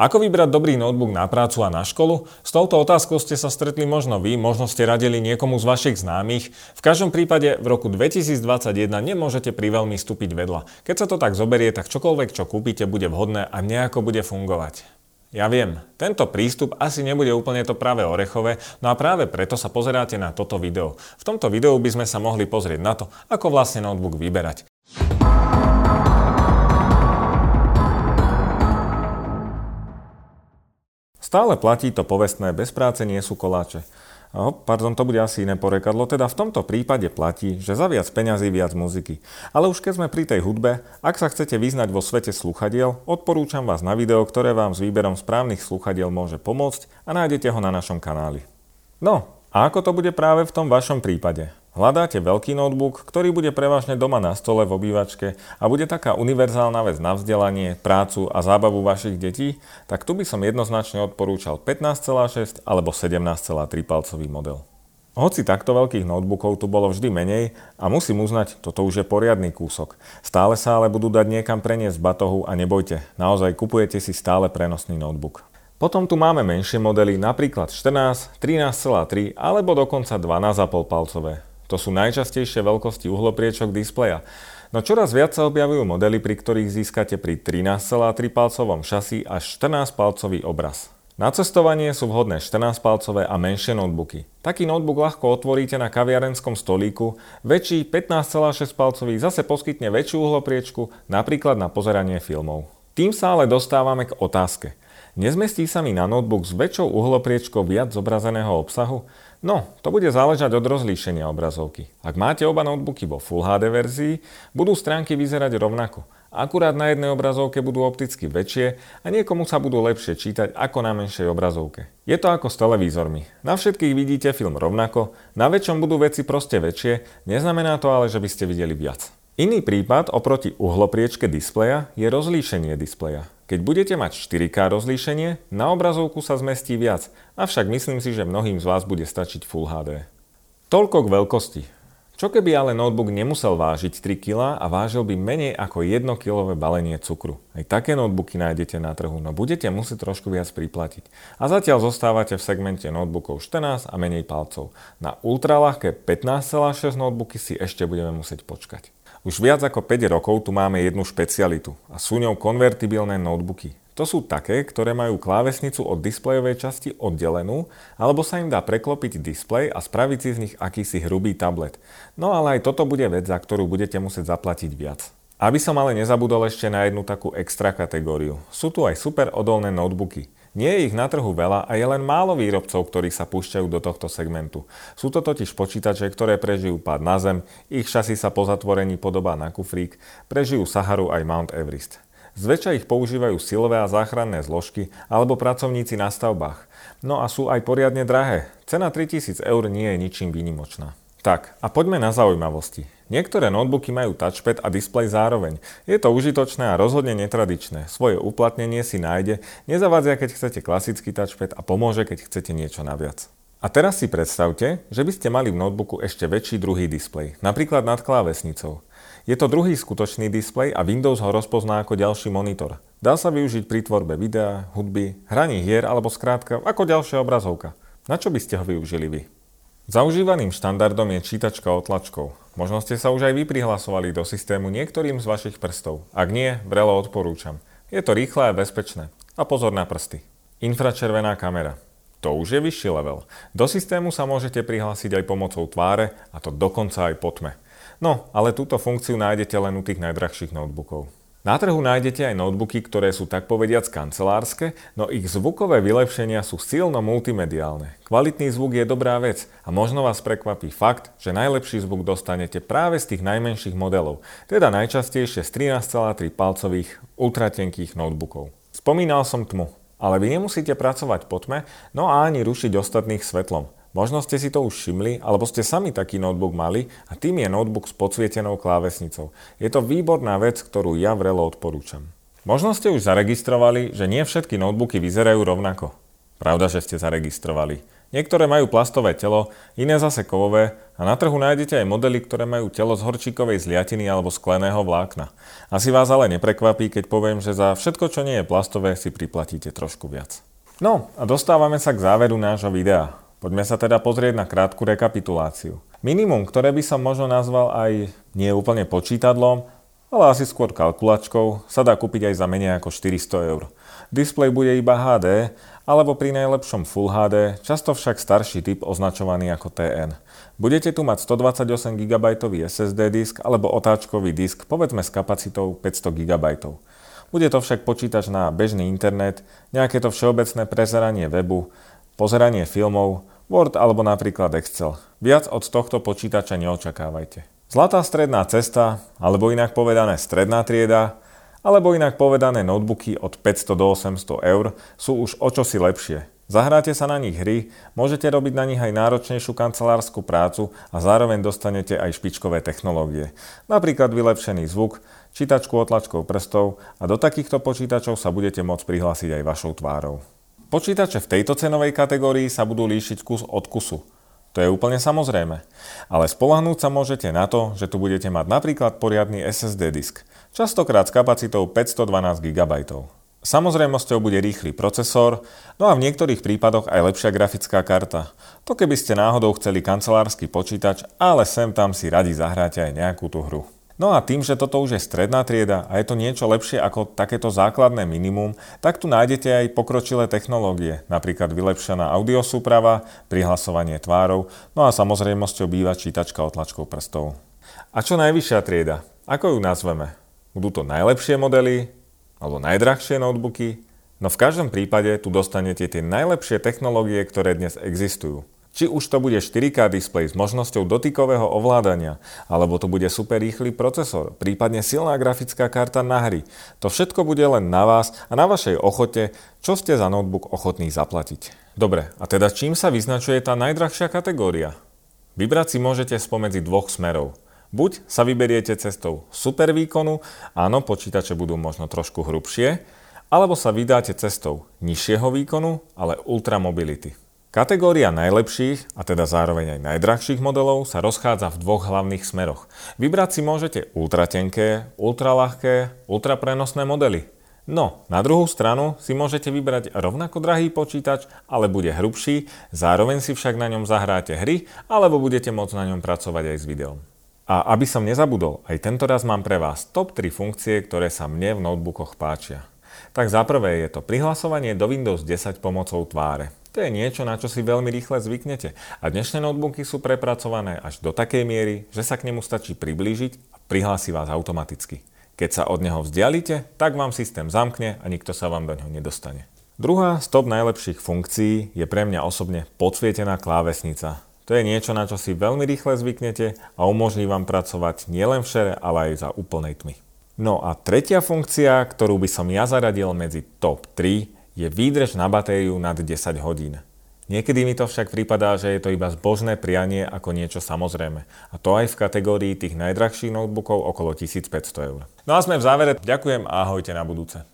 Ako vybrať dobrý notebook na prácu a na školu? S touto otázkou ste sa stretli možno vy, možno ste radili niekomu z vašich známych. V každom prípade v roku 2021 nemôžete pri veľmi stúpiť vedľa. Keď sa to tak zoberie, tak čokoľvek, čo kúpite, bude vhodné a nejako bude fungovať. Ja viem, tento prístup asi nebude úplne to práve orechové, no a práve preto sa pozeráte na toto video. V tomto videu by sme sa mohli pozrieť na to, ako vlastne notebook vyberať. Stále platí to povestné, bez práce nie sú koláče. Oh, pardon, to bude asi iné porekadlo, teda v tomto prípade platí, že za viac peňazí viac muziky. Ale už keď sme pri tej hudbe, ak sa chcete vyznať vo svete sluchadiel, odporúčam vás na video, ktoré vám s výberom správnych sluchadiel môže pomôcť a nájdete ho na našom kanáli. No, a ako to bude práve v tom vašom prípade? Hľadáte veľký notebook, ktorý bude prevažne doma na stole v obývačke a bude taká univerzálna vec na vzdelanie, prácu a zábavu vašich detí, tak tu by som jednoznačne odporúčal 15,6 alebo 17,3 palcový model. Hoci takto veľkých notebookov tu bolo vždy menej a musím uznať, toto už je poriadny kúsok. Stále sa ale budú dať niekam preniesť z batohu a nebojte, naozaj kupujete si stále prenosný notebook. Potom tu máme menšie modely, napríklad 14, 13,3 alebo dokonca 12,5 palcové. To sú najčastejšie veľkosti uhlopriečok displeja. No čoraz viac sa objavujú modely, pri ktorých získate pri 13,3 palcovom šasi až 14 palcový obraz. Na cestovanie sú vhodné 14-palcové a menšie notebooky. Taký notebook ľahko otvoríte na kaviarenskom stolíku, väčší 15,6 palcový zase poskytne väčšiu uhlopriečku, napríklad na pozeranie filmov. Tým sa ale dostávame k otázke. Nezmestí sa mi na notebook s väčšou uhlopriečkou viac zobrazeného obsahu? No, to bude záležať od rozlíšenia obrazovky. Ak máte oba notebooky vo Full HD verzii, budú stránky vyzerať rovnako. Akurát na jednej obrazovke budú opticky väčšie a niekomu sa budú lepšie čítať ako na menšej obrazovke. Je to ako s televízormi. Na všetkých vidíte film rovnako, na väčšom budú veci proste väčšie, neznamená to ale, že by ste videli viac. Iný prípad oproti uhlopriečke displeja je rozlíšenie displeja. Keď budete mať 4K rozlíšenie, na obrazovku sa zmestí viac, avšak myslím si, že mnohým z vás bude stačiť Full HD. Toľko k veľkosti. Čo keby ale notebook nemusel vážiť 3 kg a vážil by menej ako 1 kg balenie cukru? Aj také notebooky nájdete na trhu, no budete musieť trošku viac priplatiť. A zatiaľ zostávate v segmente notebookov 14 a menej palcov. Na ultralahké 15,6 notebooky si ešte budeme musieť počkať. Už viac ako 5 rokov tu máme jednu špecialitu a sú ňou konvertibilné notebooky. To sú také, ktoré majú klávesnicu od displejovej časti oddelenú, alebo sa im dá preklopiť displej a spraviť si z nich akýsi hrubý tablet. No ale aj toto bude vec, za ktorú budete musieť zaplatiť viac. Aby som ale nezabudol ešte na jednu takú extra kategóriu. Sú tu aj super odolné notebooky. Nie je ich na trhu veľa a je len málo výrobcov, ktorí sa púšťajú do tohto segmentu. Sú to totiž počítače, ktoré prežijú pád na zem, ich šasy sa po zatvorení podobá na kufrík, prežijú Saharu aj Mount Everest. Zväčša ich používajú silové a záchranné zložky alebo pracovníci na stavbách. No a sú aj poriadne drahé. Cena 3000 eur nie je ničím výnimočná. Tak, a poďme na zaujímavosti. Niektoré notebooky majú touchpad a displej zároveň. Je to užitočné a rozhodne netradičné. Svoje uplatnenie si nájde, nezavadzia keď chcete klasický touchpad a pomôže keď chcete niečo naviac. A teraz si predstavte, že by ste mali v notebooku ešte väčší druhý displej, napríklad nad klávesnicou. Je to druhý skutočný displej a Windows ho rozpozná ako ďalší monitor. Dá sa využiť pri tvorbe videa, hudby, hraní hier alebo skrátka ako ďalšia obrazovka. Na čo by ste ho využili vy? Zaužívaným štandardom je čítačka otlačkov. Možno ste sa už aj vy prihlasovali do systému niektorým z vašich prstov. Ak nie, vrelo odporúčam. Je to rýchle a bezpečné. A pozor na prsty. Infračervená kamera. To už je vyšší level. Do systému sa môžete prihlásiť aj pomocou tváre, a to dokonca aj po tme. No, ale túto funkciu nájdete len u tých najdrahších notebookov. Na trhu nájdete aj notebooky, ktoré sú tak povediac kancelárske, no ich zvukové vylepšenia sú silno multimediálne. Kvalitný zvuk je dobrá vec a možno vás prekvapí fakt, že najlepší zvuk dostanete práve z tých najmenších modelov, teda najčastejšie z 13,3 palcových ultratenkých notebookov. Spomínal som tmu, ale vy nemusíte pracovať po tme, no a ani rušiť ostatných svetlom. Možno ste si to už všimli, alebo ste sami taký notebook mali a tým je notebook s podsvietenou klávesnicou. Je to výborná vec, ktorú ja vrelo odporúčam. Možno ste už zaregistrovali, že nie všetky notebooky vyzerajú rovnako. Pravda, že ste zaregistrovali. Niektoré majú plastové telo, iné zase kovové a na trhu nájdete aj modely, ktoré majú telo z horčíkovej zliatiny alebo skleného vlákna. Asi vás ale neprekvapí, keď poviem, že za všetko, čo nie je plastové, si priplatíte trošku viac. No a dostávame sa k záveru nášho videa. Poďme sa teda pozrieť na krátku rekapituláciu. Minimum, ktoré by som možno nazval aj nie úplne počítadlom, ale asi skôr kalkulačkou, sa dá kúpiť aj za menej ako 400 eur. Displej bude iba HD, alebo pri najlepšom Full HD, často však starší typ označovaný ako TN. Budete tu mať 128 GB SSD disk alebo otáčkový disk, povedzme s kapacitou 500 GB. Bude to však počítač na bežný internet, nejaké to všeobecné prezeranie webu, pozeranie filmov, Word alebo napríklad Excel. Viac od tohto počítača neočakávajte. Zlatá stredná cesta, alebo inak povedané stredná trieda, alebo inak povedané notebooky od 500 do 800 eur sú už o čosi lepšie. Zahráte sa na nich hry, môžete robiť na nich aj náročnejšiu kancelárskú prácu a zároveň dostanete aj špičkové technológie. Napríklad vylepšený zvuk, čítačku otlačkou prstov a do takýchto počítačov sa budete môcť prihlásiť aj vašou tvárou. Počítače v tejto cenovej kategórii sa budú líšiť kus od kusu. To je úplne samozrejme. Ale spolahnúť sa môžete na to, že tu budete mať napríklad poriadny SSD disk, častokrát s kapacitou 512 GB. Samozrejmosťou bude rýchly procesor, no a v niektorých prípadoch aj lepšia grafická karta. To keby ste náhodou chceli kancelársky počítač, ale sem tam si radi zahráte aj nejakú tú hru. No a tým, že toto už je stredná trieda a je to niečo lepšie ako takéto základné minimum, tak tu nájdete aj pokročilé technológie, napríklad vylepšená audiosúprava, prihlasovanie tvárov, no a samozrejmosťou býva čítačka otlačkou prstov. A čo najvyššia trieda? Ako ju nazveme? Budú to najlepšie modely? Alebo najdrahšie notebooky? No v každom prípade tu dostanete tie najlepšie technológie, ktoré dnes existujú. Či už to bude 4K displej s možnosťou dotykového ovládania, alebo to bude super rýchly procesor, prípadne silná grafická karta na hry. To všetko bude len na vás a na vašej ochote, čo ste za notebook ochotní zaplatiť. Dobre, a teda čím sa vyznačuje tá najdrahšia kategória? Vybrať si môžete spomedzi dvoch smerov. Buď sa vyberiete cestou super výkonu, áno, počítače budú možno trošku hrubšie, alebo sa vydáte cestou nižšieho výkonu, ale ultramobility. Kategória najlepších, a teda zároveň aj najdrahších modelov sa rozchádza v dvoch hlavných smeroch. Vybrať si môžete ultratenké, ultralahké, ultraprenosné modely. No, na druhú stranu si môžete vybrať rovnako drahý počítač, ale bude hrubší, zároveň si však na ňom zahráte hry, alebo budete môcť na ňom pracovať aj s videom. A aby som nezabudol, aj tento raz mám pre vás top 3 funkcie, ktoré sa mne v notebookoch páčia. Tak za prvé je to prihlasovanie do Windows 10 pomocou tváre. To je niečo, na čo si veľmi rýchle zvyknete. A dnešné notebooky sú prepracované až do takej miery, že sa k nemu stačí priblížiť a prihlási vás automaticky. Keď sa od neho vzdialite, tak vám systém zamkne a nikto sa vám do neho nedostane. Druhá z top najlepších funkcií je pre mňa osobne podsvietená klávesnica. To je niečo, na čo si veľmi rýchle zvyknete a umožní vám pracovať nielen v šere, ale aj za úplnej tmy. No a tretia funkcia, ktorú by som ja zaradil medzi top 3, je výdrž na batériu nad 10 hodín. Niekedy mi to však prípadá, že je to iba zbožné prianie ako niečo samozrejme. A to aj v kategórii tých najdrahších notebookov okolo 1500 eur. No a sme v závere. Ďakujem a ahojte na budúce.